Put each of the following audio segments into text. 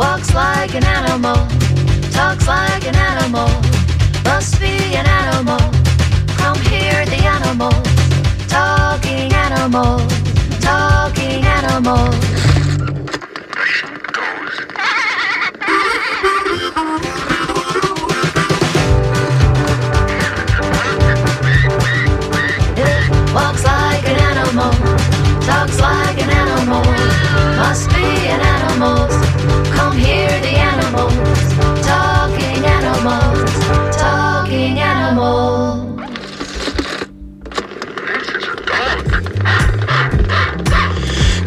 walks like an animal, talks like an animal, must be an animal. Come hear the animals, talking animals, talking animals. It walks like an animal, talks like animal,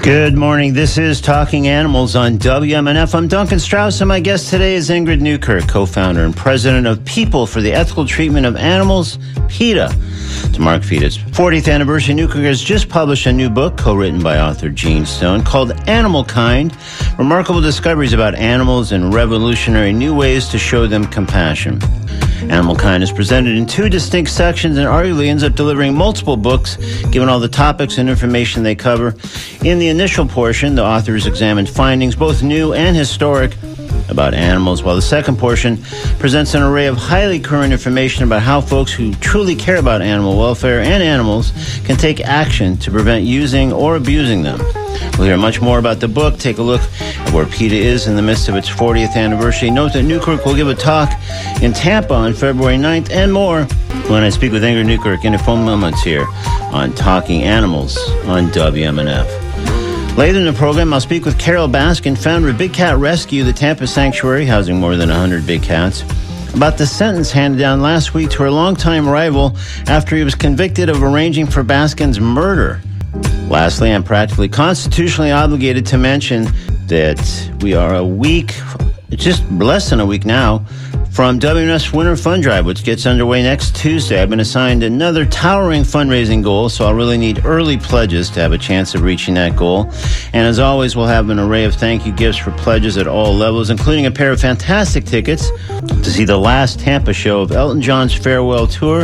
Good morning. This is Talking Animals on WMNF. I'm Duncan Strauss, and my guest today is Ingrid Newkirk, co founder and president of People for the Ethical Treatment of Animals, PETA. To mark PETA's 40th anniversary, Newkirk has just published a new book, co written by author Gene Stone, called Animalkind Remarkable Discoveries about Animals and Revolutionary New Ways to Show Them Compassion. Animalkind is presented in two distinct sections and arguably ends up delivering multiple books, given all the topics and information they cover. In the initial portion, the authors examined findings, both new and historic, about animals, while the second portion presents an array of highly current information about how folks who truly care about animal welfare and animals can take action to prevent using or abusing them. We'll hear much more about the book, take a look at where PETA is in the midst of its 40th anniversary. Note that Newkirk will give a talk in Tampa on February 9th and more when I speak with Ingrid Newkirk in a few moments here on Talking Animals on WMNF. Later in the program, I'll speak with Carole Baskin, founder of Big Cat Rescue, the Tampa Sanctuary, housing more than 100 big cats, about the sentence handed down last week to her longtime rival after he was convicted of arranging for Baskin's murder. Lastly, I'm practically constitutionally obligated to mention that we are a week, just less than a week now, from WMNF's Winter Fund Drive, which gets underway next Tuesday. I've been assigned another towering fundraising goal, so I'll really need early pledges to have a chance of reaching that goal. And as always, we'll have an array of thank you gifts for pledges at all levels, including a pair of fantastic tickets to see the last Tampa show of Elton John's farewell tour,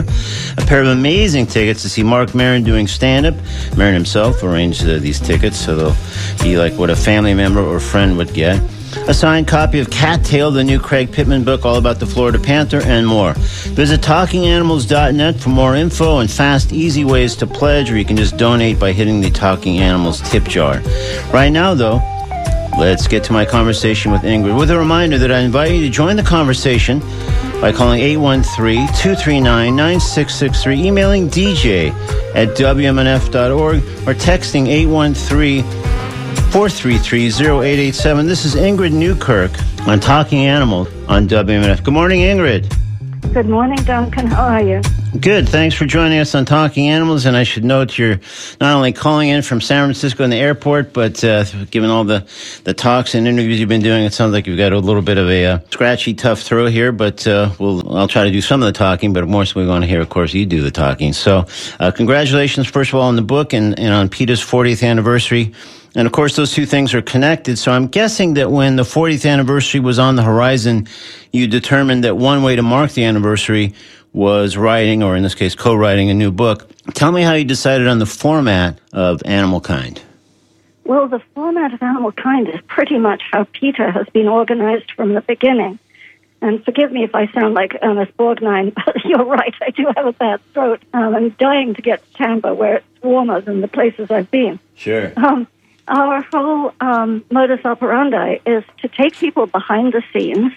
a pair of amazing tickets to see Marc Maron doing stand up. Maron himself arranged uh, these tickets, so they'll be like what a family member or friend would get a signed copy of Cat Tale, the new Craig Pittman book all about the Florida Panther, and more. Visit talkinganimals.net for more info and fast, easy ways to pledge, or you can just donate by hitting the Talking Animals tip jar. Right now, though, let's get to my conversation with Ingrid with a reminder that I invite you to join the conversation by calling 813-239-9663, emailing dj at wmnf.org, or texting 813- 433-0887. This is Ingrid Newkirk on Talking Animals on WMNF. Good morning, Ingrid. Good morning, Duncan. How are you? Good. Thanks for joining us on Talking Animals. And I should note you're not only calling in from San Francisco in the airport, but uh, given all the, the talks and interviews you've been doing, it sounds like you've got a little bit of a uh, scratchy, tough throat here. But uh, we'll I'll try to do some of the talking, but more so we want to hear, of course, you do the talking. So uh, congratulations, first of all, on the book and, and on PETA's 40th anniversary. And of course, those two things are connected. So I'm guessing that when the 40th anniversary was on the horizon, you determined that one way to mark the anniversary was writing, or in this case, co-writing a new book. Tell me how you decided on the format of Animalkind. Well, the format of Animalkind is pretty much how PETA has been organized from the beginning. And forgive me if I sound like Ernest Borgnine, but you're right, I do have a bad throat. Um, I'm dying to get to Tampa, where it's warmer than the places I've been. Sure. Um, our whole um, modus operandi is to take people behind the scenes,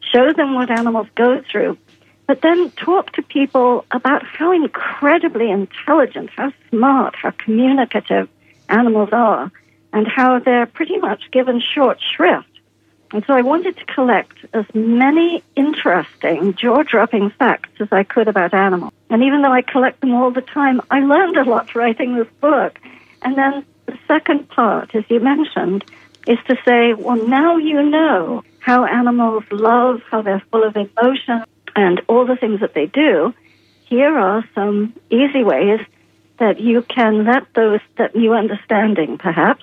show them what animals go through, but then talk to people about how incredibly intelligent, how smart, how communicative animals are, and how they're pretty much given short shrift. And so I wanted to collect as many interesting, jaw dropping facts as I could about animals. And even though I collect them all the time, I learned a lot writing this book. And then the second part, as you mentioned, is to say, well, now you know how animals love, how they're full of emotion, and all the things that they do. Here are some easy ways that you can let those, that new understanding perhaps,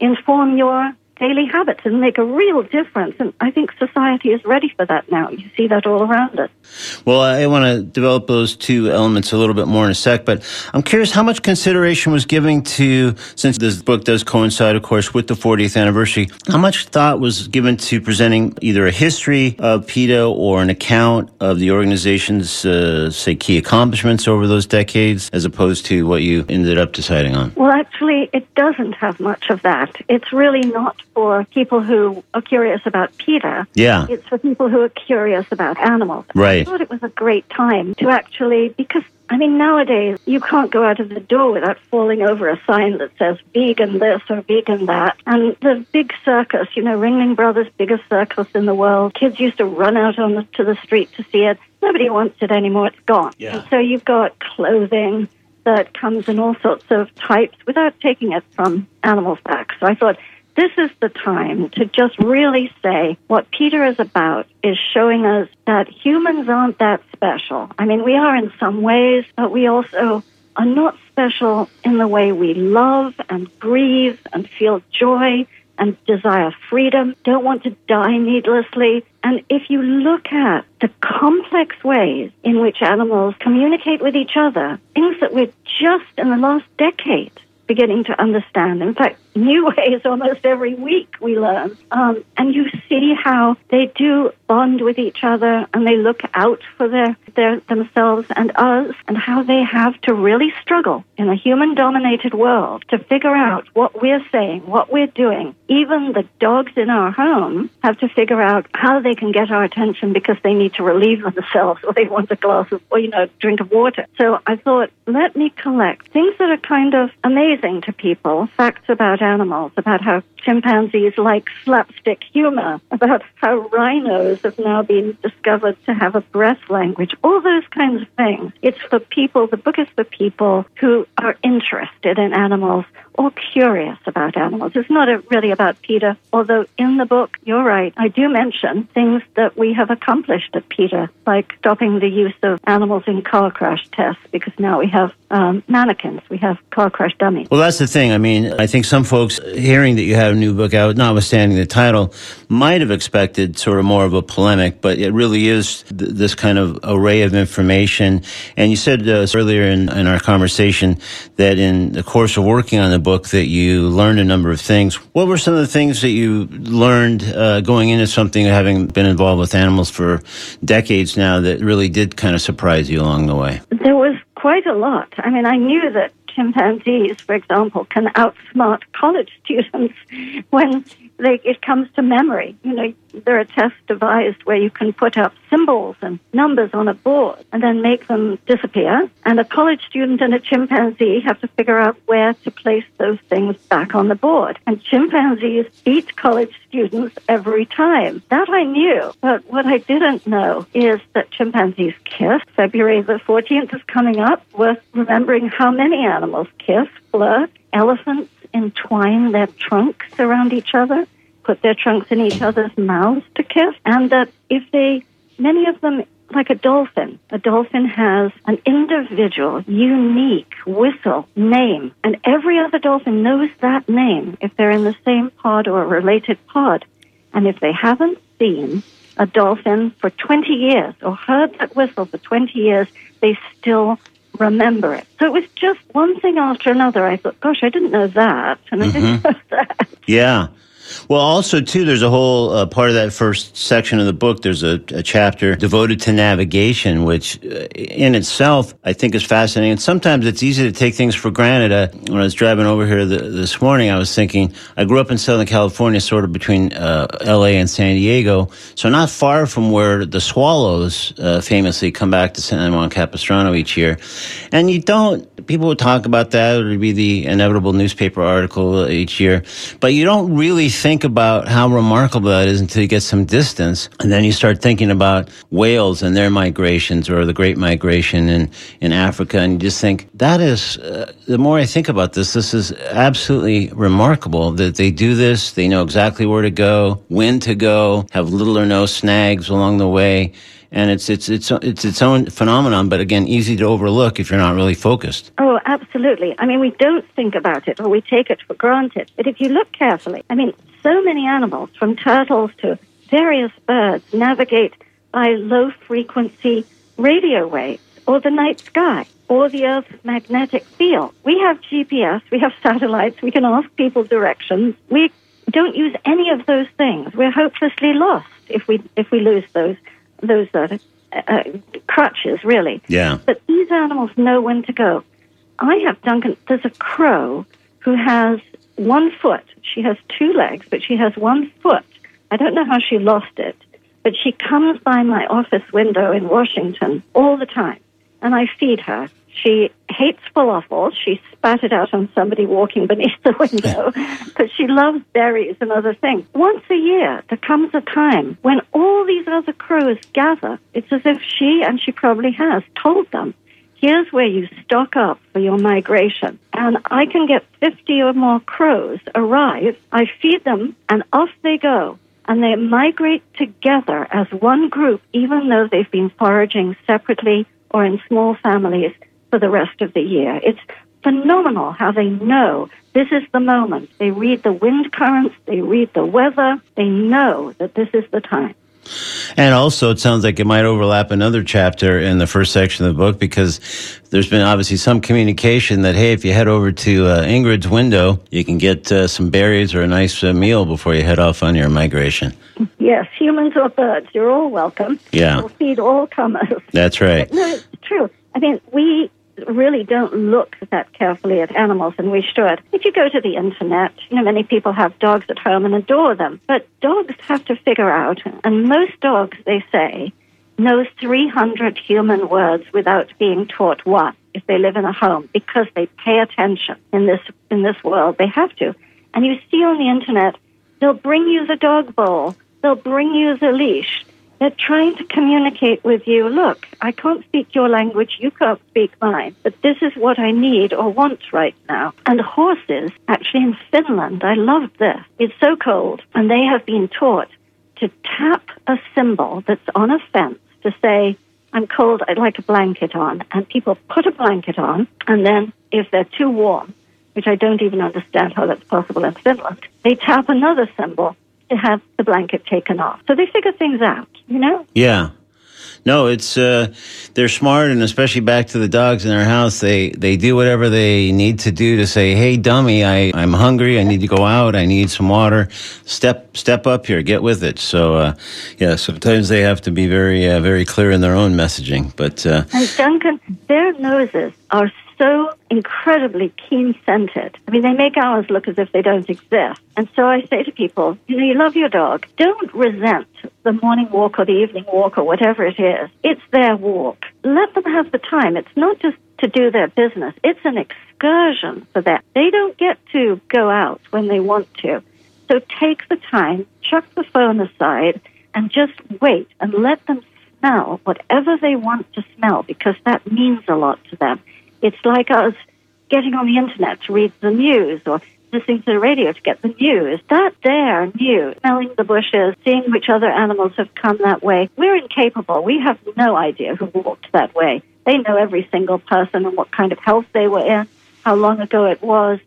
inform your daily habits and make a real difference. And I think society is ready for that now. You see that all around us. Well, I want to develop those two elements a little bit more in a sec, but I'm curious how much consideration was given to, since this book does coincide, of course, with the 40th anniversary, how much thought was given to presenting either a history of PETA or an account of the organization's, uh, say, key accomplishments over those decades, as opposed to what you ended up deciding on? Well, actually, it doesn't have much of that. It's really not for people who are curious about PETA. Yeah. It's for people who are curious about animals. Right. I thought it was a great time to actually, because I mean, nowadays you can't go out of the door without falling over a sign that says vegan this or vegan that. And the big circus, you know, Ringling Brothers' biggest circus in the world. Kids used to run out on the, to the street to see it. Nobody wants it anymore. It's gone. Yeah. And so you've got clothing that comes in all sorts of types without taking it from animal facts. So I thought this is the time to just really say what PETA is about is showing us that humans aren't that special. I mean, we are in some ways, but we also are not special in the way we love and grieve and feel joy and desire freedom, don't want to die needlessly. And if you look at the complex ways in which animals communicate with each other, things that we're just in the last decade beginning to understand. In fact, new ways almost every week we learn. Um, and you see how they do bond with each other and they look out for their, their themselves and us and how they have to really struggle in a human dominated world to figure out what we're saying, what we're doing. Even the dogs in our home have to figure out how they can get our attention because they need to relieve themselves or they want a glass of, or, you know, drink of water. So I thought, let me collect things that are kind of amazing to people, facts about animals, about how chimpanzees like slapstick humor, about how rhinos have now been discovered to have a breath language, all those kinds of things. It's for people, the book is for people who are interested in animals or curious about animals. It's not really about PETA, although in the book, you're right, I do mention things that we have accomplished at PETA, like stopping the use of animals in car crash tests, because now we have um, mannequins, we have car crash dummies. Well, that's the thing. I mean, I think some folks hearing that you had a new book out, notwithstanding the title, might have expected sort of more of a polemic, but it really is th- this kind of array of information. And you said uh, earlier in, in our conversation that in the course of working on the book that you learned a number of things. What were some of the things that you learned uh, going into something, having been involved with animals for decades now, that really did kind of surprise you along the way? There was quite a lot. I mean, I knew that chimpanzees, for example, can outsmart college students when they, it comes to memory. You know, there are tests devised where you can put up symbols and numbers on a board and then make them disappear. And a college student and a chimpanzee have to figure out where to place those things back on the board. And chimpanzees beat college students every time. That I knew. But what I didn't know is that chimpanzees kiss. February the 14th is coming up. Worth remembering how many animals kiss, flirt. Elephants entwine their trunks around each other, put their trunks in each other's mouths to kiss, and that if they, many of them, like a dolphin, a dolphin has an individual, unique whistle name, and every other dolphin knows that name if they're in the same pod or a related pod. And if they haven't seen a dolphin for 20 years or heard that whistle for 20 years, they still remember it. So it was just one thing after another. I thought, gosh, I didn't know that, and I didn't mm-hmm. know that. Yeah. Well, also too, there's a whole uh, part of that first section of the book. There's a, a chapter devoted to navigation, which uh, in itself I think is fascinating. And sometimes it's easy to take things for granted. Uh, when I was driving over here the, this morning, I was thinking I grew up in Southern California, sort of between uh, L.A. and San Diego, so not far from where the swallows uh, famously come back to San Juan Capistrano each year. And you don't. People would talk about that. It would be the inevitable newspaper article each year, but you don't really think about how remarkable that is until you get some distance. And then you start thinking about whales and their migrations or the Great Migration in, in Africa. And you just think, that is, uh, the more I think about this, this is absolutely remarkable that they do this. They know exactly where to go, when to go, have little or no snags along the way. And it's, it's, it's, it's its own phenomenon, but again, easy to overlook if you're not really focused. Oh, absolutely. I mean, we don't think about it or we take it for granted. But if you look carefully, I mean, so many animals, from turtles to various birds, navigate by low frequency radio waves or the night sky or the Earth's magnetic field. We have GPS, we have satellites, we can ask people directions. We don't use any of those things. We're hopelessly lost if we if we lose those those uh, uh, crutches, really. Yeah. But these animals know when to go. I have Duncan. There's a crow who has one foot. She has two legs, but she has one foot. I don't know how she lost it, but she comes by my office window in Washington all the time, and I feed her. She hates falafel. She spat it out on somebody walking beneath the window, but she loves berries and other things. Once a year, there comes a time when all these other crows gather. It's as if she, and she probably has, told them, here's where you stock up for your migration. And I can get 50 or more crows arrive. I feed them, and off they go. And they migrate together as one group, even though they've been foraging separately or in small families for the rest of the year. It's phenomenal how they know this is the moment. They read the wind currents, they read the weather, they know that this is the time. And also, it sounds like it might overlap another chapter in the first section of the book because there's been obviously some communication that, hey, if you head over to uh, Ingrid's window, you can get uh, some berries or a nice uh, meal before you head off on your migration. Yes, humans or birds, you're all welcome. Yeah. We'll feed all comers. That's right. No, it's true. I mean, we really don't look that carefully at animals, and we should. If you go to the internet, you know, many people have dogs at home and adore them, but dogs have to figure out, and most dogs, they say, know 300 human words without being taught one if they live in a home because they pay attention in this in this world. They have to. And you see on the internet, they'll bring you the dog bowl, they'll bring you the leash. They're trying to communicate with you. Look, I can't speak your language, you can't speak mine, but this is what I need or want right now. And horses, actually in Finland, I love this. It's so cold, and they have been taught to tap a symbol that's on a fence to say, I'm cold, I'd like a blanket on. And people put a blanket on, and then if they're too warm, which I don't even understand how that's possible in Finland, they tap another symbol to have the blanket taken off. So they figure things out, you know? Yeah. No, it's uh, they're smart, and especially back to the dogs in their house, they they do whatever they need to do to say, "Hey, dummy, I I'm hungry. I need to go out. I need some water. Step step up here. Get with it." So, uh, yeah, sometimes they have to be very uh, very clear in their own messaging. But uh, And Duncan, their noses are so incredibly keen scented. I mean, they make ours look as if they don't exist. And so I say to people, you know, you love your dog. Don't resent the morning walk or the evening walk or whatever it is. It's their walk. Let them have the time. It's not just to do their business. It's an excursion for them. They don't get to go out when they want to. So take the time, chuck the phone aside, and just wait and let them smell whatever they want to smell because that means a lot to them. It's like us getting on the internet to read the news or listening to the radio to get the news. That there new, smelling the bushes, seeing which other animals have come that way. We're incapable. We have no idea who walked that way. They know every single person and what kind of health they were in, how long ago it was.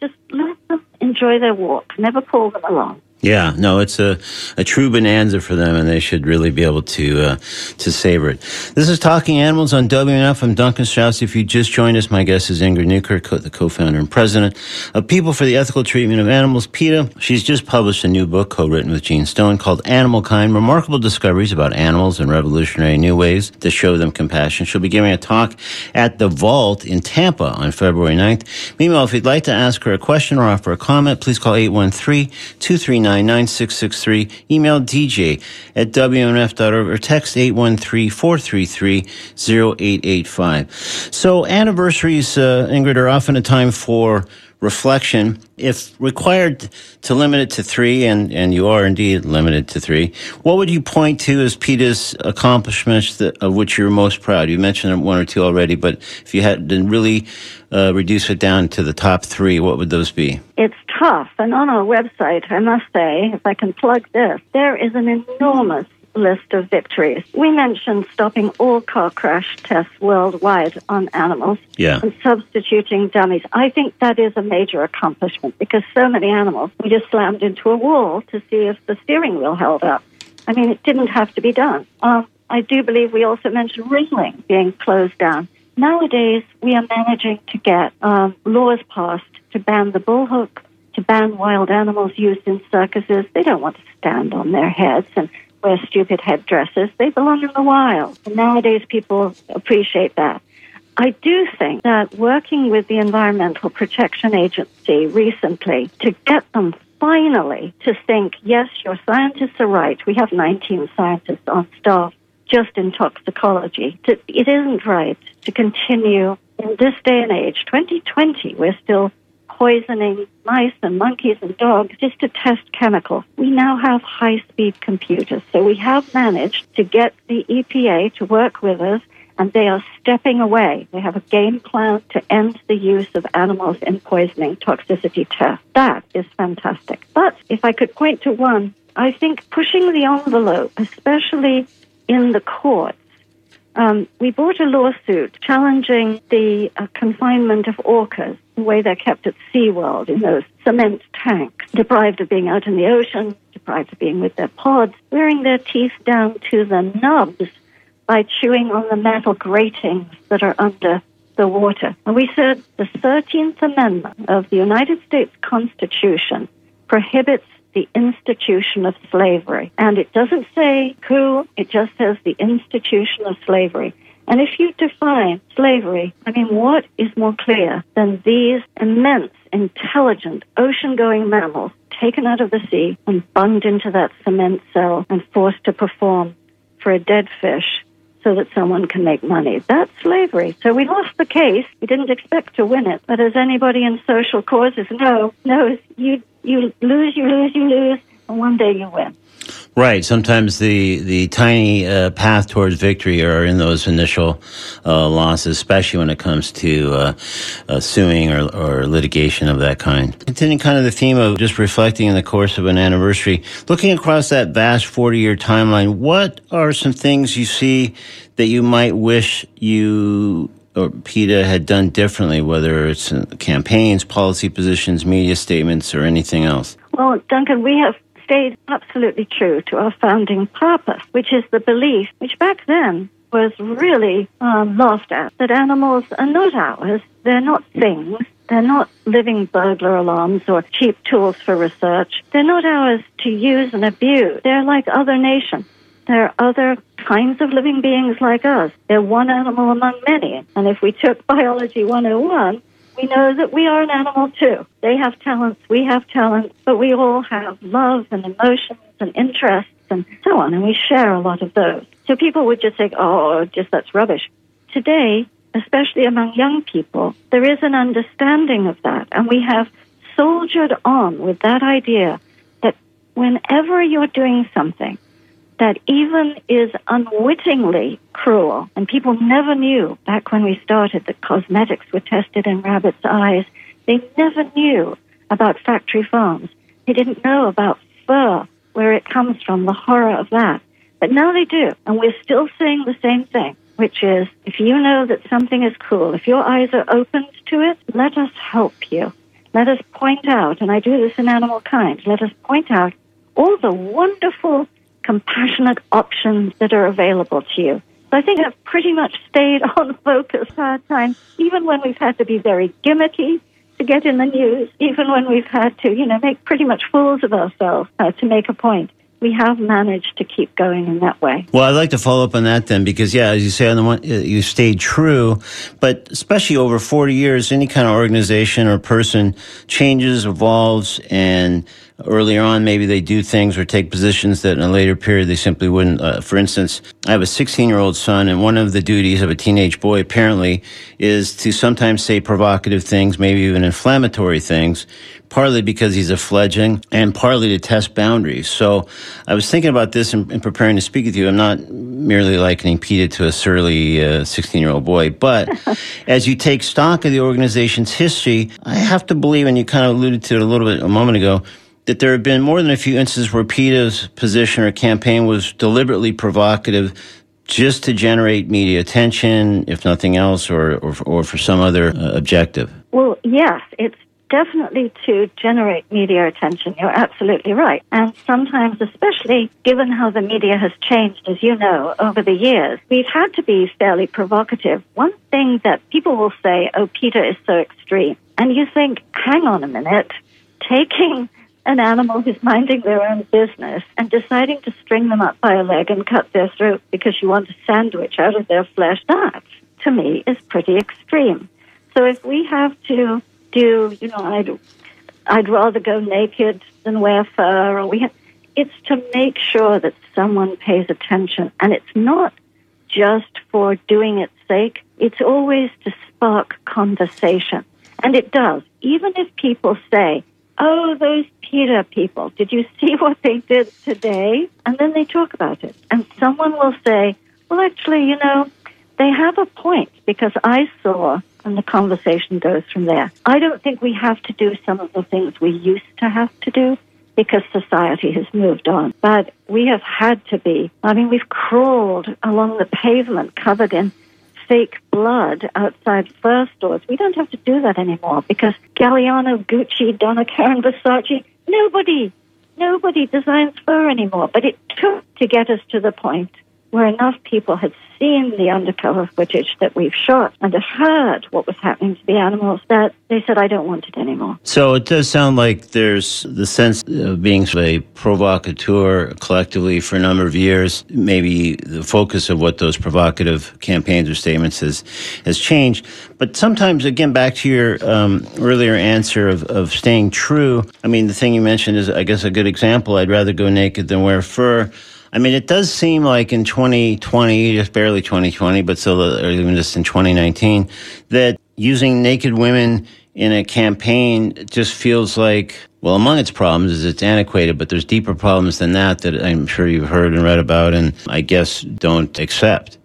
Just let them enjoy their walk. Never pull them along. Yeah, no, it's a, a true bonanza for them, and they should really be able to uh, to savor it. This is Talking Animals on WMNF. I'm Duncan Strauss. If you just joined us, my guest is Ingrid Newkirk, co- the co-founder and president of People for the Ethical Treatment of Animals, PETA. She's just published a new book co-written with Gene Stone called Animalkind, Remarkable Discoveries About Animals and Revolutionary New Ways to Show Them Compassion. She'll be giving a talk at the Vault in Tampa on February 9th. Meanwhile, if you'd like to ask her a question or offer a comment, please call 813 239 9663. Email DJ at WMNF.org or text 813 433 0885. So, anniversaries, uh, Ingrid, are often a time for reflection. If required to limit it to three, and, and you are indeed limited to three, what would you point to as PETA's accomplishments that, of which you're most proud? You mentioned one or two already, but if you had to really uh, reduce it down to the top three, what would those be? It's tough. And on our website, I must say, if I can plug this, there is an enormous list of victories. We mentioned stopping all car crash tests worldwide on animals Yeah. and substituting dummies. I think that is a major accomplishment because so many animals we just slammed into a wall to see if the steering wheel held up. I mean, it didn't have to be done. Um, I do believe we also mentioned Ringling being closed down. Nowadays, we are managing to get um, laws passed to ban the bullhook, to ban wild animals used in circuses. They don't want to stand on their heads and wear stupid headdresses. They belong in the wild. And nowadays, people appreciate that. I do think that working with the Environmental Protection Agency recently to get them finally to think, yes, your scientists are right. We have 19 scientists on staff just in toxicology. To- It isn't right to continue in this day and age, 2020, we're still poisoning mice and monkeys and dogs just to test chemicals. We now have high speed computers. So we have managed to get the EPA to work with us and they are stepping away. They have a game plan to end the use of animals in poisoning toxicity tests. That is fantastic. But if I could point to one, I think pushing the envelope, especially in the courts, um, we brought a lawsuit challenging the uh, confinement of orcas, way they're kept at SeaWorld in those cement tanks, deprived of being out in the ocean, deprived of being with their pods, wearing their teeth down to the nubs by chewing on the metal gratings that are under the water. And we said the 13th Amendment of the United States Constitution prohibits the institution of slavery. And it doesn't say who, it just says the institution of slavery. And if you define slavery, I mean, what is more clear than these immense, intelligent, ocean going mammals taken out of the sea and bunged into that cement cell and forced to perform for a dead fish so that someone can make money. That's slavery. So we lost the case. We didn't expect to win it. But as anybody in social causes know, knows, you, you lose, you lose, you lose, and one day you win. Right. Sometimes the the tiny uh, path towards victory are in those initial uh, losses, especially when it comes to uh, uh, suing or, or litigation of that kind. Continuing kind of the theme of just reflecting in the course of an anniversary, looking across that vast forty year timeline, what are some things you see that you might wish you or PETA had done differently, whether it's campaigns, policy positions, media statements, or anything else? Well, Duncan, we have stayed absolutely true to our founding purpose, which is the belief, which back then was really um, laughed at, that animals are not ours. They're not things. They're not living burglar alarms or cheap tools for research. They're not ours to use and abuse. They're like other nations. There are other kinds of living beings like us. They're one animal among many. And if we took Biology 101, we know that we are an animal too. They have talents, we have talents, but we all have love and emotions and interests and so on, and we share a lot of those. So people would just say, oh, just that's rubbish. Today, especially among young people, there is an understanding of that, and we have soldiered on with that idea that whenever you're doing something that even is unwittingly cruel, and people never knew back when we started that cosmetics were tested in rabbits' eyes, they never knew about factory farms. They didn't know about fur, where it comes from, the horror of that. But now they do, and we're still saying the same thing, which is if you know that something is cruel, if your eyes are opened to it, let us help you. Let us point out, and I do this in Animalkind, let us point out all the wonderful, compassionate options that are available to you. So I think I've pretty much stayed on focus our time, even when we've had to be very gimmicky to get in the news, even when we've had to, you know, make pretty much fools of ourselves uh, to make a point. We have managed to keep going in that way. Well, I'd like to follow up on that then, because yeah, as you say, on the one, uh, you stayed true, but especially over 40 years, any kind of organization or person changes, evolves, and earlier on, maybe they do things or take positions that in a later period they simply wouldn't. Uh, for instance, I have a 16 year old son, and one of the duties of a teenage boy apparently is to sometimes say provocative things, maybe even inflammatory things, partly because he's a fledgling and partly to test boundaries. So I was thinking about this in, in preparing to speak with you. I'm not merely likening PETA to a surly 16 uh, year old boy, but as you take stock of the organization's history, I have to believe, and you kind of alluded to it a little bit a moment ago, that there have been more than a few instances where PETA's position or campaign was deliberately provocative just to generate media attention, if nothing else, or, or, or for some other uh, objective? Well, yes, it's definitely to generate media attention. You're absolutely right. And sometimes, especially given how the media has changed, as you know, over the years, we've had to be fairly provocative. One thing that people will say, oh, PETA is so extreme. And you think, hang on a minute, taking an animal who's minding their own business and deciding to string them up by a leg and cut their throat because you want a sandwich out of their flesh, that, to me, is pretty extreme. So if we have to do, you know, I'd, I'd rather go naked than wear fur, or we have, it's to make sure that someone pays attention. And it's not just for doing its sake, it's always to spark conversation. And it does. Even if people say, oh, those PETA people, did you see what they did today? And then they talk about it. And someone will say, well, actually, you know, they have a point because I saw, and the conversation goes from there. I don't think we have to do some of the things we used to have to do because society has moved on. But we have had to be. I mean, we've crawled along the pavement covered in fake blood outside fur stores. We don't have to do that anymore because Galliano, Gucci, Donna Karan, Versace, nobody, nobody designs fur anymore. But it took to get us to the point where enough people had seen the undercover footage that we've shot and had heard what was happening to the animals that they said, I don't want it anymore. So it does sound like there's the sense of being a provocateur collectively for a number of years. Maybe the focus of what those provocative campaigns or statements has, has changed. But sometimes, again, back to your um, earlier answer of, of staying true, I mean, the thing you mentioned is, I guess, a good example. I'd rather go naked than wear fur. I mean, it does seem like in 2020, just barely 2020, but still, uh, or even just in 2019, that using naked women in a campaign just feels like, well, among its problems is it's antiquated, but there's deeper problems than that that I'm sure you've heard and read about and I guess don't accept.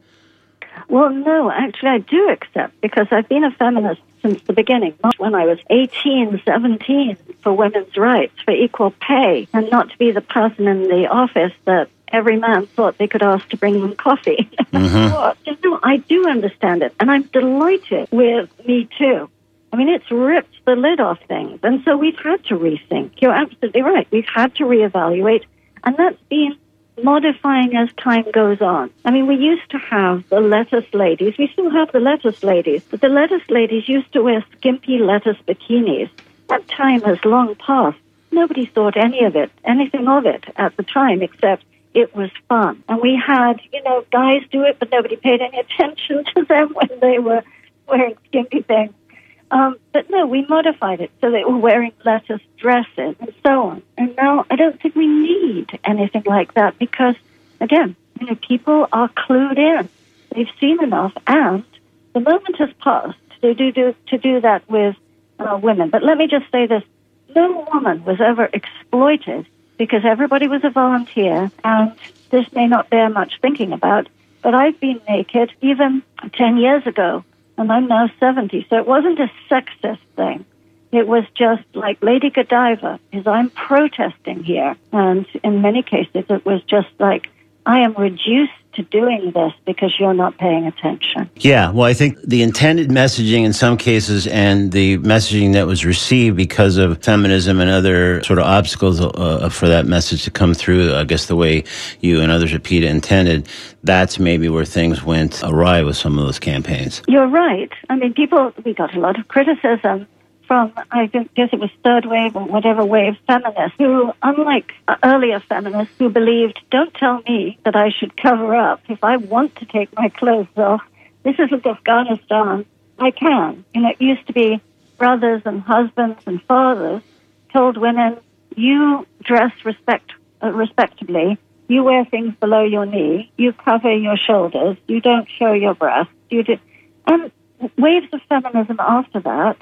Well, no, actually, I do accept because I've been a feminist since the beginning. When I was 18, 17, for women's rights, for equal pay, and not to be the person in the office that every man thought they could ask to bring them coffee. Mm-hmm. no, I do understand it, and I'm delighted with Me Too. I mean, it's ripped the lid off things, and so we've had to rethink. You're absolutely right. We've had to reevaluate, and that's been modifying as time goes on. I mean, we used to have the lettuce ladies. We still have the lettuce ladies, but the lettuce ladies used to wear skimpy lettuce bikinis. That time has long passed. Nobody thought any of it, anything of it at the time, except it was fun. And we had, you know, guys do it, but nobody paid any attention to them when they were wearing skimpy things. Um, but no, we modified it so they were wearing lettuce dresses and so on. And now I don't think we need anything like that because, again, you know, people are clued in. They've seen enough, and the moment has passed to do, do to do that with uh, women. But let me just say this: no woman was ever exploited because everybody was a volunteer, and this may not bear much thinking about, but I've been naked even 10 years ago, and I'm now 70, so it wasn't a sexist thing. It was just like Lady Godiva, is I'm protesting here. And in many cases, it was just like, I am reduced to doing this because you're not paying attention. Yeah, well, I think the intended messaging in some cases and the messaging that was received because of feminism and other sort of obstacles uh, for that message to come through, I guess the way you and others at PETA intended, that's maybe where things went awry with some of those campaigns. You're right. I mean, people, we got a lot of criticism from, I guess it was third wave or whatever wave feminists, who, unlike earlier feminists who believed, don't tell me that I should cover up. If I want to take my clothes off, this is Afghanistan, I can. You know, it used to be brothers and husbands and fathers told women, you dress respect, uh, respectably, you wear things below your knee, you cover your shoulders, you don't show your breasts, you do. And waves of feminism after that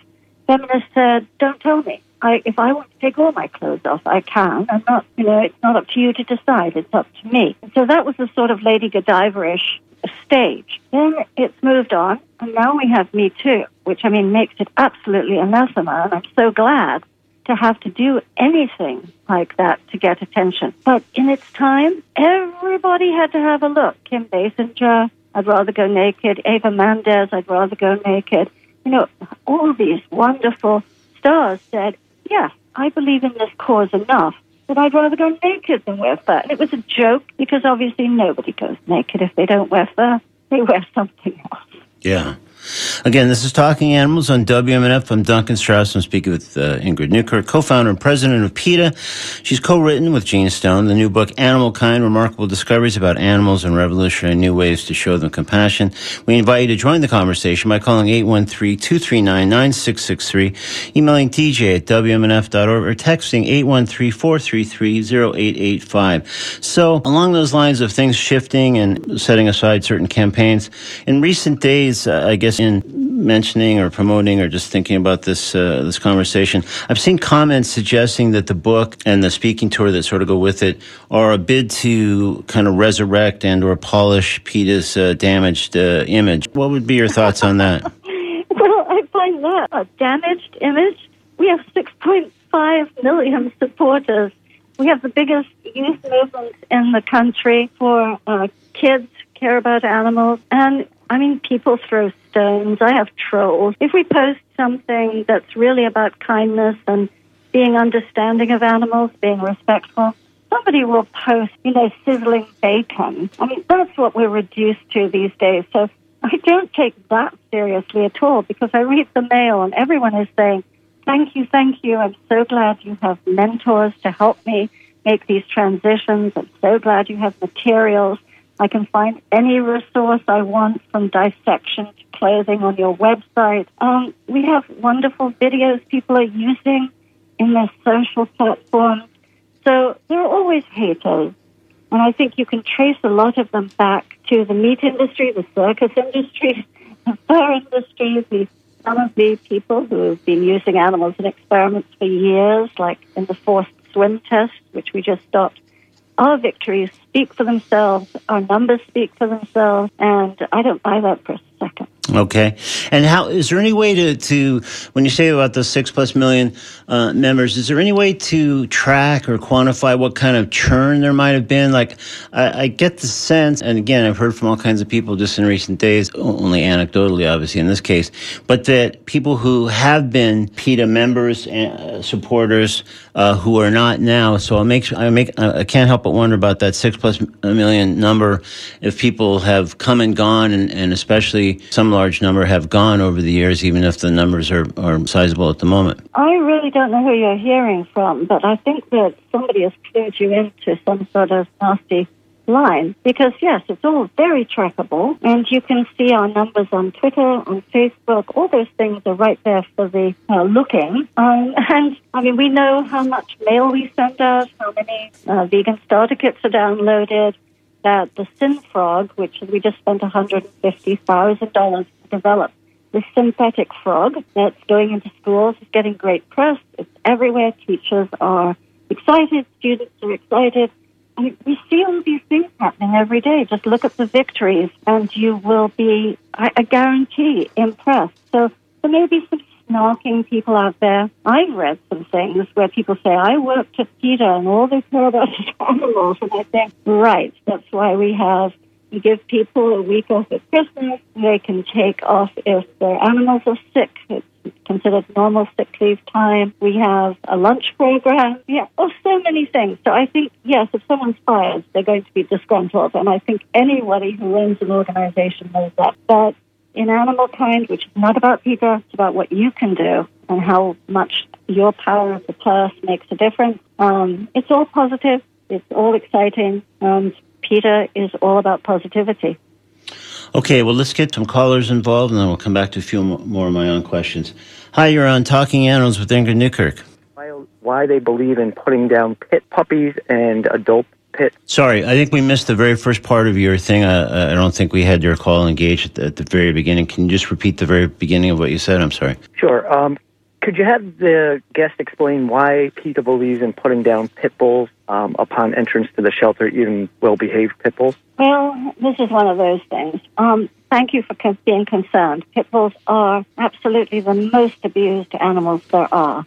feminists said, "Don't tell me. I, if I want to take all my clothes off, I can. I'm not, you know, it's not up to you to decide. It's up to me." And so that was the sort of Lady Godiva-ish stage. Then it's moved on, and now we have Me Too, which I mean makes it absolutely anathema, and I'm so glad to have to do anything like that to get attention. But in its time, everybody had to have a look. Kim Basinger, I'd rather go naked. Eva Mendes, I'd rather go naked. You know, all these wonderful stars said, yeah, I believe in this cause enough that I'd rather go naked than wear fur. And it was a joke because obviously nobody goes naked if they don't wear fur. They wear something else. Yeah. Again, this is Talking Animals on WMNF. I'm Duncan Strauss. I'm speaking with uh, Ingrid Newkirk, co-founder and president of PETA. She's co-written with Gene Stone the new book, Animalkind, Remarkable Discoveries About Animals and Revolutionary New Ways to Show Them Compassion. We invite you to join the conversation by calling 813-239-9663, emailing tj at WMNF.org, or texting 813-433-0885. So, along those lines of things shifting and setting aside certain campaigns, in recent days, uh, I guess in mentioning or promoting or just thinking about this uh, this conversation, I've seen comments suggesting that the book and the speaking tour that sort of go with it are a bid to kind of resurrect and or polish PETA's uh, damaged uh, image. What would be your thoughts on that? well, I find that a damaged image. We have 6.5 million supporters. We have the biggest youth movement in the country for uh, kids care about animals. And I mean, people throw stones. I have trolls. If we post something that's really about kindness and being understanding of animals, being respectful, somebody will post, you know, sizzling bacon. I mean, that's what we're reduced to these days. So I don't take that seriously at all because I read the mail and everyone is saying, thank you, thank you. I'm so glad you have mentors to help me make these transitions. I'm so glad you have materials. I can find any resource I want from dissection to clothing on your website. Um, we have wonderful videos people are using in their social platforms. So there are always haters. And I think you can trace a lot of them back to the meat industry, the circus industry, the fur industry, the, some of the people who have been using animals in experiments for years, like in the forced swim test, which we just stopped our victories speak for themselves, our numbers speak for themselves, and I don't buy that for a second. Okay. And how is there any way to, to when you say about the six plus million uh, members, is there any way to track or quantify what kind of churn there might have been? Like, I, I get the sense, and again, I've heard from all kinds of people just in recent days, only anecdotally, obviously, in this case, but that people who have been PETA members and uh, supporters uh, who are not now. So I make I make I can't help but wonder about that six plus million number. If people have come and gone, and, and especially some large number have gone over the years, even if the numbers are, are sizable at the moment. I really don't know who you're hearing from, but I think that somebody has clued you into some sort of nasty line because yes, it's all very trackable and you can see our numbers on Twitter, on Facebook, all those things are right there for the uh, looking. Um, and I mean, we know how much mail we send out, how many uh, vegan starter kits are downloaded, that the SynFrog, which we just spent $150,000 to develop, the synthetic frog that's going into schools is getting great press. It's everywhere. Teachers are excited. Students are excited. I mean, we see all these things happening every day. Just look at the victories, and you will be, I, I guarantee, impressed. So there may be some snarking people out there. I've read some things where people say, I worked at PETA and all they care about is animals. And I think, right, that's why we have, we give people a week off at Christmas. They can take off if their animals are sick. It's considered normal sick leave time. We have a lunch program. Yeah, oh, so many things. So I think, yes, if someone's fired, they're going to be disgruntled. And I think anybody who runs an organization knows that. But in Animalkind, which is not about PETA, it's about what you can do and how much your power of the purse makes a difference. Um, it's all positive. It's all exciting. And PETA is all about positivity. Okay, well, let's get some callers involved, and then we'll come back to a few more of my own questions. Hi, you're on Talking Animals with Ingrid Newkirk. Why, why they believe in putting down pit puppies and adult pit. Sorry, I think we missed the very first part of your thing. I, I don't think we had your call engaged at the, at the, very beginning. Can you just repeat the very beginning of what you said? I'm sorry. Sure. Um, could you have the guest explain why PETA believes in putting down pit bulls um, upon entrance to the shelter, even well-behaved pit bulls? Well, this is one of those things. Um, thank you for being concerned. Pit bulls are absolutely the most abused animals there are.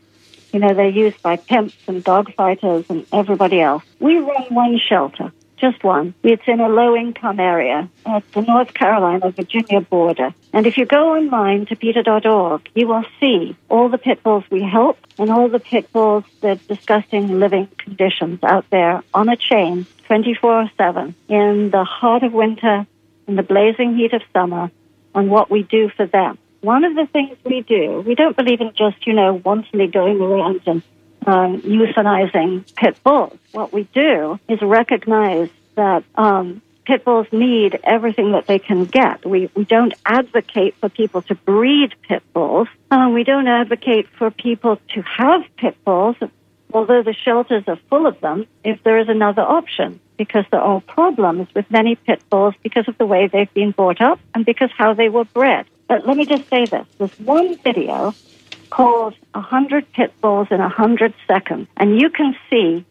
You know, they're used by pimps and dog fighters and everybody else. We run one shelter, just one. It's in a low income area at the North Carolina Virginia border. And if you go online to PETA.org, you will see all the pit bulls we help and all the pit bulls that disgusting living conditions out there on a chain 24 7 in the heart of winter, in the blazing heat of summer, on what we do for them one of the things we do, we don't believe in just, you know, wantonly going around and um, euthanizing pit bulls. What we do is recognize that um, pit bulls need everything that they can get. We, we don't advocate for people to breed pit bulls. Uh, we don't advocate for people to have pit bulls, although the shelters are full of them, if there is another option. Because there are problems with many pit bulls because of the way they've been brought up and because how they were bred. But let me just say this. this one video called 100 Pit Bulls in 100 Seconds, and you can see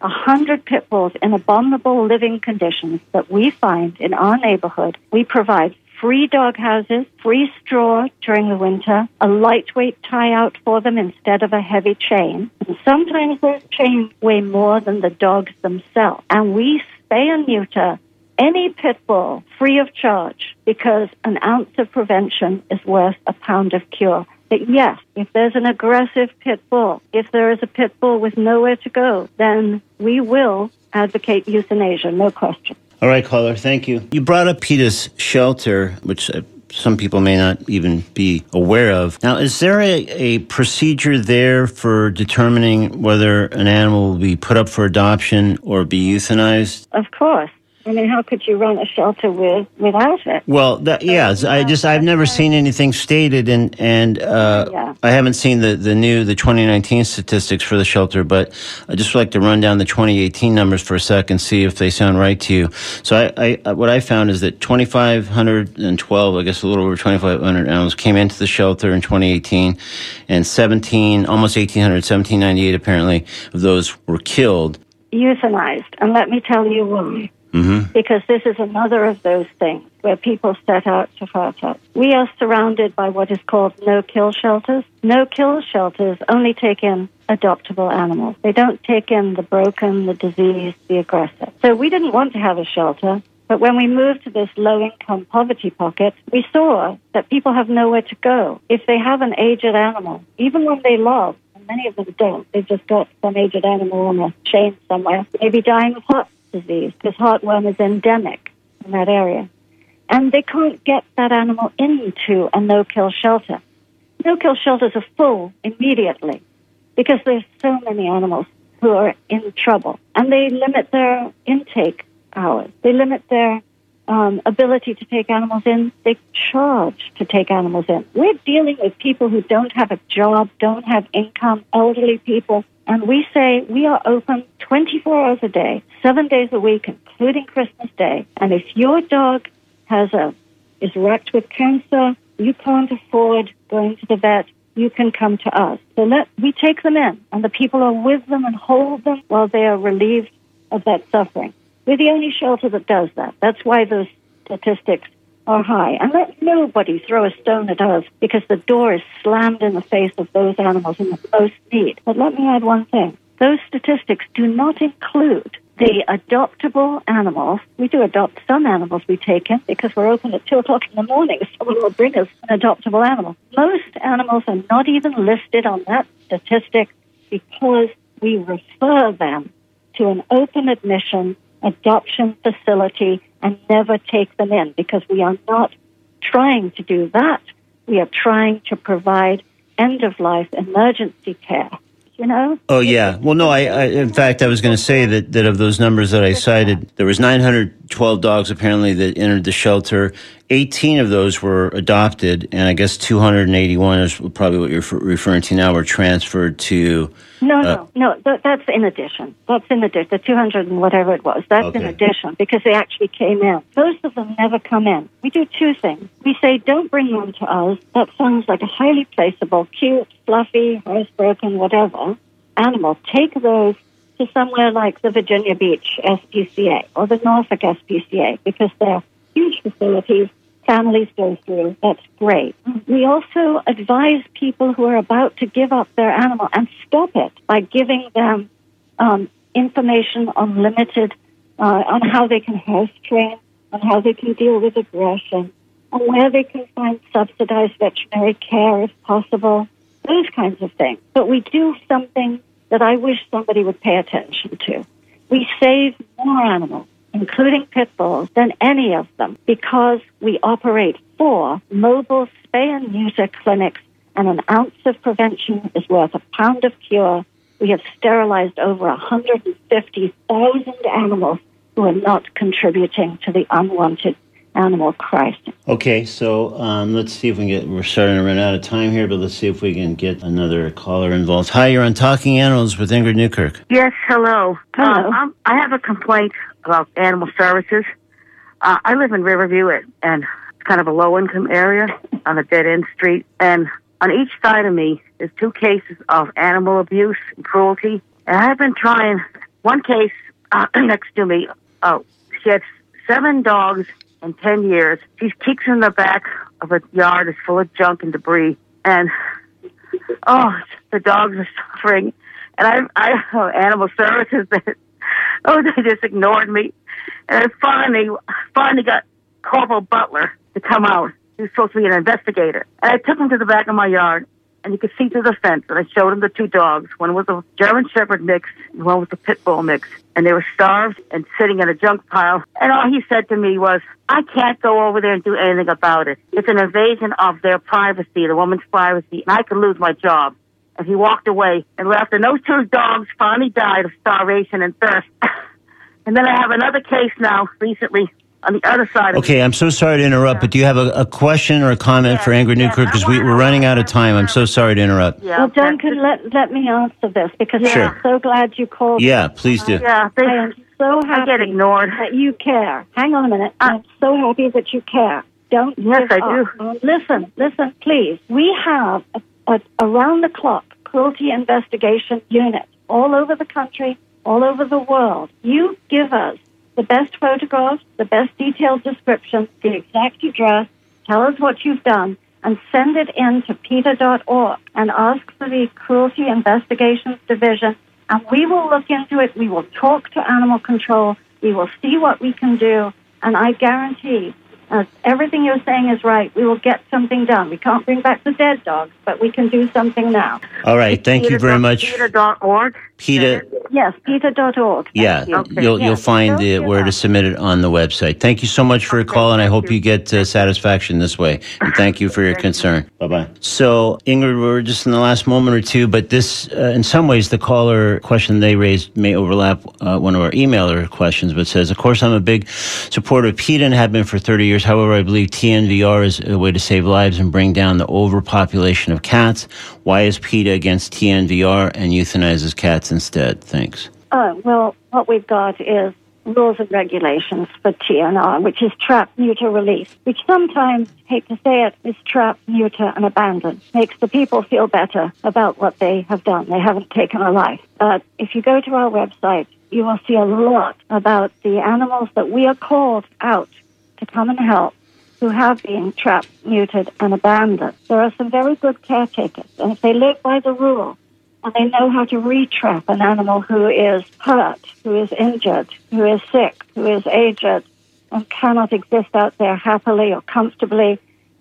100 pit bulls in abominable living conditions that we find in our neighborhood. We provide free dog houses, free straw during the winter, a lightweight tie out for them instead of a heavy chain. And sometimes those chains weigh more than the dogs themselves. And we spay and neuter any pit bull free of charge because an ounce of prevention is worth a pound of cure. But yes, if there's an aggressive pit bull, if there is a pit bull with nowhere to go, then we will advocate euthanasia, no question. All right, caller, thank you. You brought up PETA's shelter, which uh, some people may not even be aware of. Now, is there a, a procedure there for determining whether an animal will be put up for adoption or be euthanized? Of course. I mean, how could you run a shelter with without it? Well, that, yeah, I just I've never seen anything stated, and and uh, Yeah. I haven't seen the the new the 2019 statistics for the shelter, but I just like to run down the 2018 numbers for a second, see if they sound right to you. So I, I what I found is that 2,512, I guess a little over 2,500 animals came into the shelter in 2018, and 17, almost 1,800, 1798 apparently of those were killed. Euthanized. And let me tell you why. Mm-hmm. Because this is another of those things where people set out to hurt us. We are surrounded by what is called no kill shelters. No kill shelters only take in adoptable animals. They don't take in the broken, the diseased, the aggressive. So we didn't want to have a shelter. But when we moved to this low income poverty pocket, we saw that people have nowhere to go. If they have an aged animal, even when they love, and many of them don't, they've just got some aged animal on a chain somewhere, maybe dying of heart disease because heartworm is endemic in that area. And they can't get that animal into a no kill shelter. No kill shelters are full immediately because there's so many animals who are in trouble. And they limit their intake hours. They limit their um, ability to take animals in. They charge to take animals in. We're dealing with people who don't have a job, don't have income, elderly people. And we say we are open 24 hours a day, seven days a week, including Christmas Day. And if your dog has a is wrecked with cancer, you can't afford going to the vet, you can come to us. So let we take them in, and the people are with them and hold them while they are relieved of that suffering. We're the only shelter that does that. That's why those statistics are high. And let nobody throw a stone at us because the door is slammed in the face of those animals in the most need. But let me add one thing. Those statistics do not include the adoptable animals. We do adopt some animals we take in because we're open at 2 o'clock in the morning. Someone will bring us an adoptable animal. Most animals are not even listed on that statistic because we refer them to an open admission adoption facility and never take them in because we are not trying to do that. We are trying to provide end of life emergency care. You know? Oh yeah. Well, no. I, I in fact, I was going to say that that of those numbers that I cited, there was 912 dogs apparently that entered the shelter. 18 of those were adopted, and I guess 281 is probably what you're f- referring to now. Were transferred to. No, Uh, no, no. Th- that's in addition. That's in addition. The 200 and whatever it was. That's in addition because they actually came in. Most of them never come in. We do two things. We say, don't bring them to us. That sounds like a highly placeable, cute, fluffy, housebroken, whatever animal. Take those to somewhere like the Virginia Beach SPCA or the Norfolk SPCA because they're huge facilities families go through. That's great. We also advise people who are about to give up their animal and stop it by giving them um, information on limited, uh, on how they can house train, on how they can deal with aggression, on where they can find subsidized veterinary care if possible, those kinds of things. But we do something that I wish somebody would pay attention to. We save more animals, including pit bulls, than any of them because we operate four mobile spay and neuter clinics, and an ounce of prevention is worth a pound of cure. We have sterilized over 150,000 animals who are not contributing to the unwanted animal crisis. Okay, so um, let's see if we can get. We're starting to run out of time here, but let's see if we can get another caller involved. Hi, you're on Talking Animals with Ingrid Newkirk. Yes, hello. Hello. Um, I'm, I have a complaint about animal services. Uh, I live in Riverview, and it's kind of a low income area on a dead end street. And on each side of me is two cases of animal abuse and cruelty. And I've been trying. One case uh, next to me, oh, she had seven dogs in ten years. She keeps in the back of a yard is full of junk and debris, and oh, the dogs are suffering. And I, I oh, animal services oh, they just ignored me. And I finally, finally got Corporal Butler to come out. He was supposed to be an investigator. And I took him to the back of my yard, and you could see through the fence. And I showed him the two dogs. One was a German Shepherd mix, and one was a Pit Bull mix. And they were starved and sitting in a junk pile. And all he said to me was, I can't go over there and do anything about it. It's an invasion of their privacy, the woman's privacy, and I could lose my job. And he walked away and left. And those two dogs finally died of starvation and thirst. and then I have another case now recently on the other side of Okay, I'm so sorry to interrupt, but do you have a, a question or a comment Yes, for Ingrid yes, Newkirk? Because we, we're running out of time. I'm so sorry to interrupt. Yeah. Well, Duncan, let, let me answer this because Sure. I'm so glad you called. Yeah, please do. Yeah, they, I am so I get ignored. that you care. Hang on a minute. Uh, I'm so happy that you care. Don't Yes, give I up. Um, listen, listen, please. We have a, a around the clock cruelty investigation unit all over the country, all over the world. You give us the best photographs, the best detailed description, the exact address, tell us what you've done, and send it in to PETA.org and ask for the Cruelty Investigations Division. And we will look into it. We will talk to animal control. We will see what we can do. And I guarantee uh, everything you're saying is right. We will get something done. We can't bring back the dead dogs, but we can do something now. All right, thank you very much. PETA.org. PETA, Yes, PETA.org. yeah, you. Okay. you'll you'll Yeah. find Don't the, where to submit it on the website. Thank you so much for your call, and I hope you. you get uh, satisfaction this way. And thank you for your concern. Bye bye. So, Ingrid, we're just in the last moment or two, but this, uh, in some ways, the caller question they raised may overlap uh, one of our emailer questions, but says, of course, I'm a big supporter of PETA and have been for 30 years. However, I believe TNVR is a way to save lives and bring down the overpopulation of cats. Why is PETA against TNVR and euthanizes cats instead? Thanks. Uh, well, what we've got is rules and regulations for TNR, which is trap, neuter, release, which sometimes, hate to say it, is trap, neuter, and abandon. Makes the people feel better about what they have done. They haven't taken a life. But if you go to our website, you will see a lot about the animals that we are called out to come and help who have been trapped, neutered, and abandoned. There are some very good caretakers, and if they live by the rule, and they know how to retrap an animal who is hurt, who is injured, who is sick, who is aged, and cannot exist out there happily or comfortably,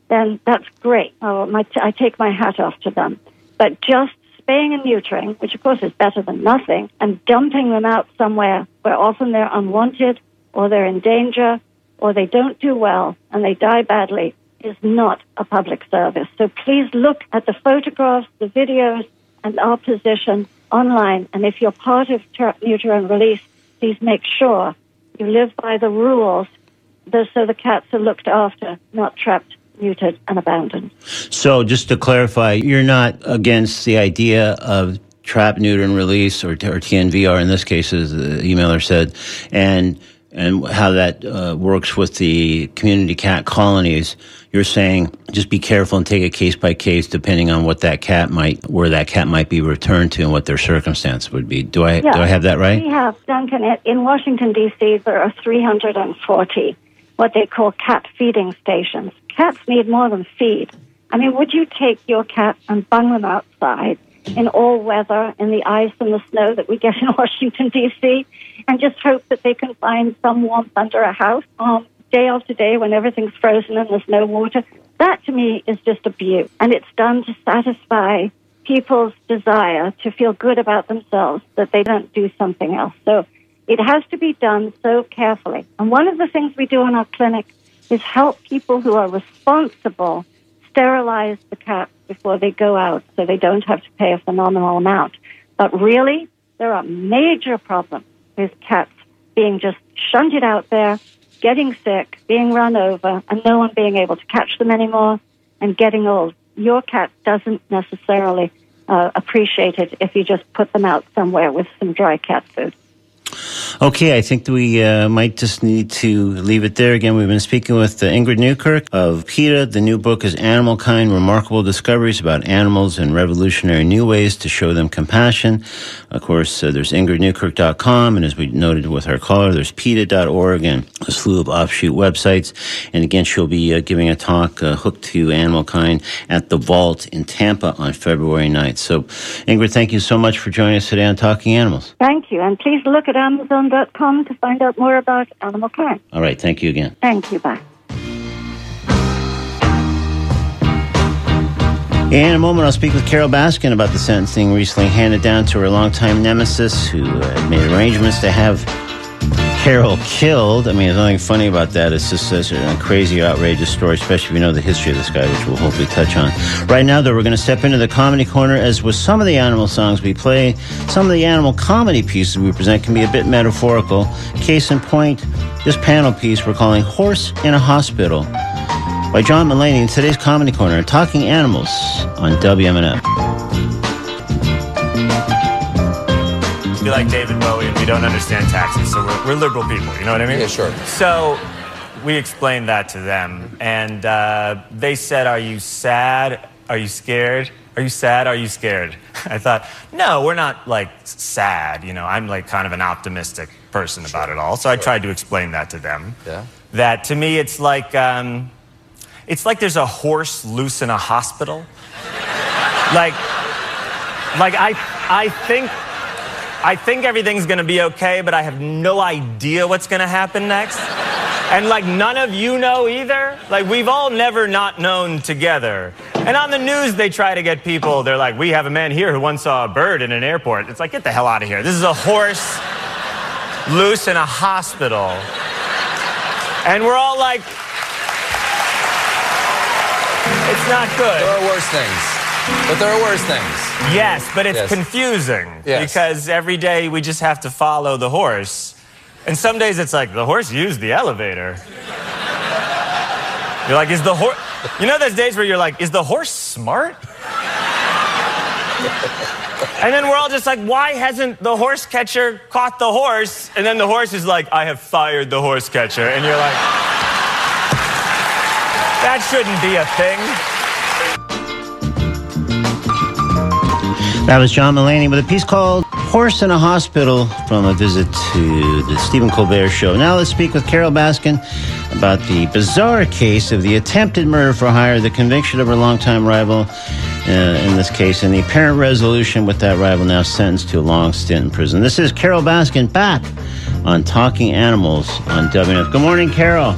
then that's great. Oh, my, I take my hat off to them. But just spaying and neutering, which of course is better than nothing, and dumping them out somewhere where often they're unwanted or they're in danger or they don't do well and they die badly is not a public service. So please look at the photographs, the videos, and our position online. And if you're part of Trap, Neuter, and Release, please make sure you live by the rules so the cats are looked after, not trapped, neutered, and abandoned. So, just to clarify, you're not against the idea of trap, neuter, and release, or, or TNVR in this case, as the emailer said, and and how that uh, works with the community cat colonies. You're saying just be careful and take it case by case, depending on what that cat might, where that cat might be returned to, and what their circumstance would be. Do I Yeah. do I have that right? We have, Duncan, in Washington, D.C., there are 340 what they call cat feeding stations. Cats need more than feed. I mean, would you take your cat and bung them outside in all weather, in the ice and the snow that we get in Washington, D.C., and just hope that they can find some warmth under a house um, day after day when everything's frozen and there's no water? That to me is just abuse. And it's done to satisfy people's desire to feel good about themselves that they don't do something else. So it has to be done so carefully. And one of the things we do in our clinic is help people who are responsible sterilize the cats before they go out so they don't have to pay a phenomenal amount. But really, there are major problems with cats being just shunted out there, getting sick, being run over, and no one being able to catch them anymore and getting old. Your cat doesn't necessarily uh, appreciate it if you just put them out somewhere with some dry cat food. Okay, I think we uh, might just need to leave it there. Again, we've been speaking with uh, Ingrid Newkirk of PETA. The new book is Animalkind Remarkable Discoveries about Animals and Revolutionary New Ways to Show Them Compassion. Of course, uh, there's ingridnewkirk.com, and as we noted with our caller, there's PETA.org and a slew of offshoot websites. And again, she'll be uh, giving a talk uh, hooked to Animalkind at the Vault in Tampa on February 9th. So, Ingrid, thank you so much for joining us today on Talking Animals. Thank you. And please look at Amazon.com to find out more about Animalkind. All right, thank you again. Thank you. Bye. In a moment, I'll speak with Carole Baskin about the sentencing recently handed down to her longtime nemesis who had made arrangements to have Carole killed. I mean, there's nothing funny about that. It's just a crazy, outrageous story, especially if you know the history of this guy, which we'll hopefully touch on. Right now, though, we're going to step into the comedy corner. As with some of the animal songs we play, some of the animal comedy pieces we present can be a bit metaphorical. Case in point, this panel piece we're calling Horse in a Hospital by John Mulaney in today's Comedy Corner, Talking Animals on WMNF. We like David Bowie we don't understand taxes, so we're, we're liberal people, you know what I mean? Yeah, sure. So we explained that to them, and uh, they said, Are you sad? Are you scared? Are you sad? Are you scared? I thought, No, we're not like sad, you know, I'm like kind of an optimistic person about it all. So I tried to explain that to them. Yeah. That to me, it's like, um, it's like there's a horse loose in a hospital. like, like I, I think I think everything's gonna be okay, but I have no idea what's gonna happen next. And like none of you know either. Like we've all never not known together. And on the news, they try to get people, they're like, we have a man here who once saw a bird in an airport. It's like, get the hell out of here. This is a horse loose in a hospital. And we're all like, it's not good. There are worse things. But there are worse things. Yes, but it's Yes. confusing Yes. because every day we just have to follow the horse. And some days it's like the horse used the elevator. You're like, is the horse. You know, those days where you're like, is the horse smart? And then we're all just like, why hasn't the horse catcher caught the horse? And then the horse is like, I have fired the horse catcher. And you're like, that shouldn't be a thing. That was John Mulaney with a piece called Horse in a Hospital from a visit to the Stephen Colbert Show. Now let's speak with Carole Baskin about the bizarre case of the attempted murder for hire, the conviction of her longtime rival uh, in this case, and the apparent resolution with that rival now sentenced to a long stint in prison. This is Carole Baskin back on Talking Animals on WMNF. Good morning, Carole.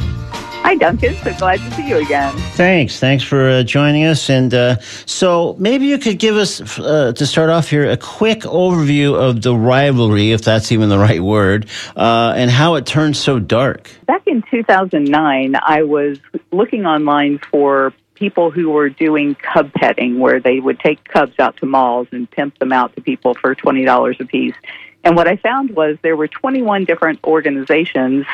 Hi, Duncan. So glad to see you again. Thanks. Thanks for uh, joining us. And uh, so maybe you could give us, uh, to start off here, a quick overview of the rivalry, if that's even the right word, uh, and how it turned so dark. Back in 2009, I was looking online for people who were doing cub petting, where they would take cubs out to malls and pimp them out to people for $20 a piece. And what I found was there were 21 different organizations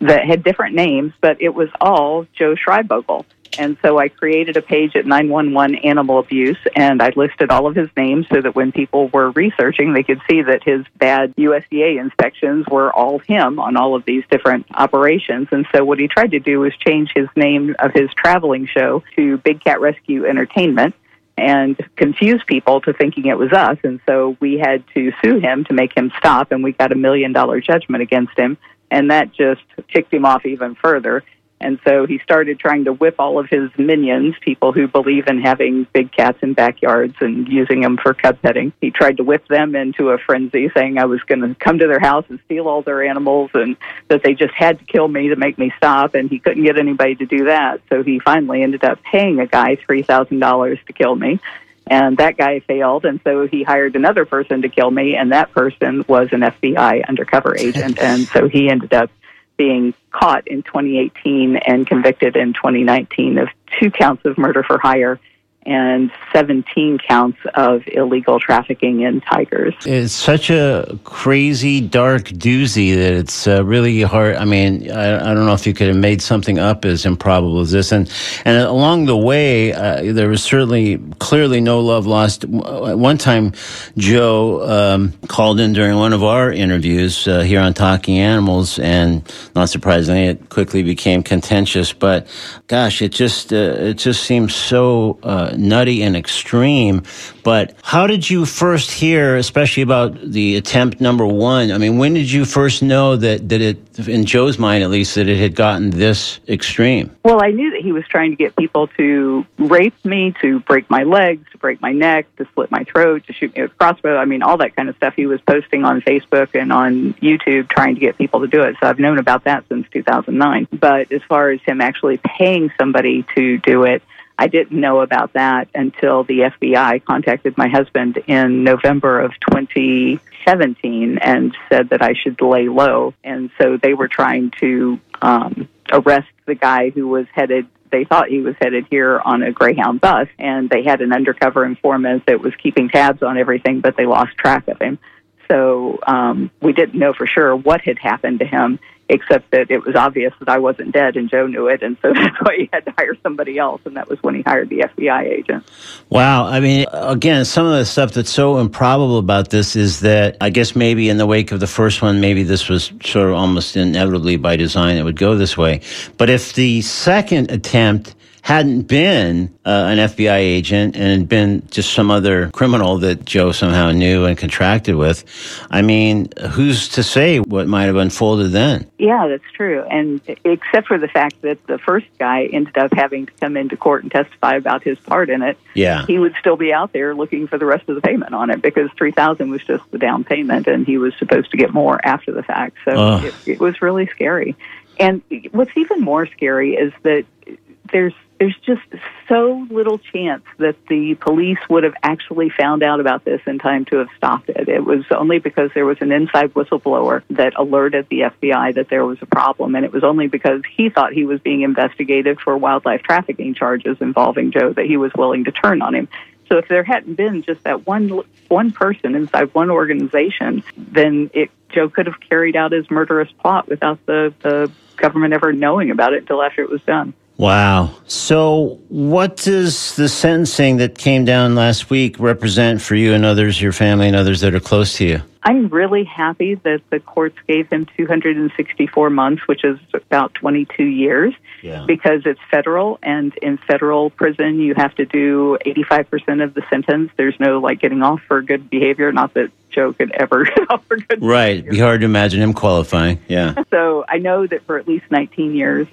that had different names, but it was all Joe Schreibvogel. And so I created a page at 911 Animal Abuse, and I listed all of his names so that when people were researching, they could see that his bad USDA inspections were all him on all of these different operations. And so what he tried to do was change his name of his traveling show to Big Cat Rescue Entertainment and confuse people to thinking it was us. And so we had to sue him to make him stop, and we got a million dollar judgment against him. And that just ticked him off even further. And so he started trying to whip all of his minions, people who believe in having big cats in backyards and using them for cub petting. He tried to whip them into a frenzy, saying I was going to come to their house and steal all their animals and that they just had to kill me to make me stop. And he couldn't get anybody to do that. So he finally ended up paying a guy $3,000 to kill me. And that guy failed, and so he hired another person to kill me, and that person was an FBI undercover agent. and so he ended up being caught in 2018 and convicted in 2019 of two counts of murder for hire and 17 counts of illegal trafficking in tigers. It's such a crazy, dark doozy that it's uh, really hard. I mean, I, I, don't know if you could have made something up as improbable as this. And, and along the way, uh, there was certainly clearly no love lost. At one time, Joe um, called in during one of our interviews uh, here on Talking Animals, and not surprisingly, it quickly became contentious. But gosh, it just uh, it just seems so nutty and extreme. But how did you first hear, especially about the attempt number one? I mean, when did you first know that, that it, in Joe's mind at least, that it had gotten this extreme? Well, I knew that he was trying to get people to rape me, to break my legs, to break my neck, to slit my throat, to shoot me with a crossbow. I mean, all that kind of stuff he was posting on Facebook and on YouTube trying to get people to do it. So I've known about that since 2009. But as far as him actually paying somebody to do it, I didn't know about that until the FBI contacted my husband in November of 2017 and said that I should lay low. And so they were trying to um, arrest the guy who was headed they thought he was headed here on a Greyhound bus, and they had an undercover informant that was keeping tabs on everything, but they lost track of him. So um, we didn't know for sure what had happened to him except that it was obvious that I wasn't dead, and Joe knew it, and so that's why he had to hire somebody else, and that was when he hired the FBI agent. Wow. I mean, again, some of the stuff that's so improbable about this is that I guess maybe in the wake of the first one, maybe this was sort of almost inevitably by design it would go this way. But if the second attempt hadn't been uh, an FBI agent and had been just some other criminal that Joe somehow knew and contracted with, I mean, who's to say what might have unfolded then? Yeah, that's true. And except for the fact that the first guy ended up having to come into court and testify about his part in it, yeah. he would still be out there looking for the rest of the payment on it because 3000 was just the down payment and he was supposed to get more after the fact. So it, it was really scary. And what's even more scary is that there's there's just so little chance that the police would have actually found out about this in time to have stopped it. It was only because there was an inside whistleblower that alerted the FBI that there was a problem, and it was only because he thought he was being investigated for wildlife trafficking charges involving Joe that he was willing to turn on him. So if there hadn't been just that one one person inside one organization, then it, Joe could have carried out his murderous plot without the, the government ever knowing about it until after it was done. Wow. So, what does the sentencing that came down last week represent for you and others, your family and others that are close to you? I'm really happy that the courts gave him 264 months, which is about 22 years, yeah. because it's federal, and in federal prison, you have to do 85% of the sentence. There's no like getting off for good behavior. Not that Joe could ever get off for good right. It'd be hard to imagine him qualifying. Yeah. So I know that for at least 19 years,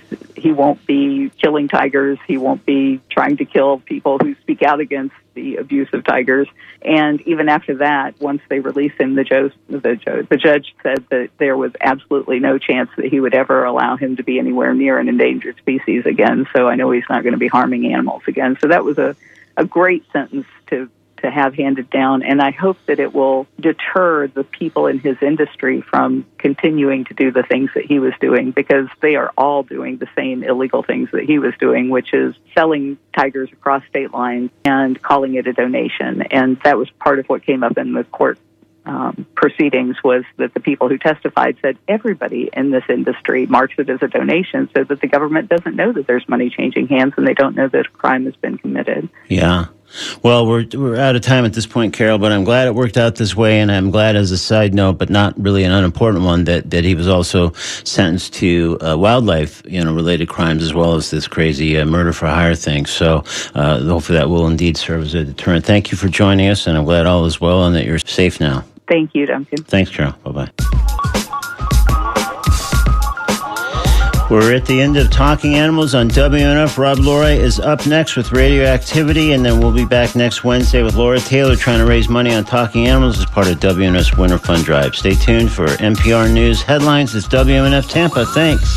he won't be killing tigers. He won't be trying to kill people who speak out against the abuse of tigers. And even after that, once they released him, the judge, the judge, the judge said that there was absolutely no chance that he would ever allow him to be anywhere near an endangered species again. So I know he's not going to be harming animals again. So that was a, a great sentence to to have handed down, and I hope that it will deter the people in his industry from continuing to do the things that he was doing because they are all doing the same illegal things that he was doing, which is selling tigers across state lines and calling it a donation. And that was part of what came up in the court um, proceedings was that the people who testified said everybody in this industry marks it as a donation so that the government doesn't know that there's money changing hands and they don't know that a crime has been committed. Yeah. Well, we're, we're out of time at this point, Carole, but I'm glad it worked out this way. And I'm glad, as a side note, but not really an unimportant one, that, that he was also sentenced to uh, wildlife, you know, related crimes as well as this crazy uh, murder for hire thing. So uh, hopefully that will indeed serve as a deterrent. Thank you for joining us, and I'm glad all is well and that you're safe now. Thank you, Duncan. Thanks, Carole. Bye bye. We're at the end of Talking Animals on WMNF. Rob Lorei is up next with Radioactivity, and then we'll be back next Wednesday with Laura Taylor trying to raise money on Talking Animals as part of WMNF's Winter Fund Drive. Stay tuned for NPR News headlines. It's WMNF Tampa. Thanks.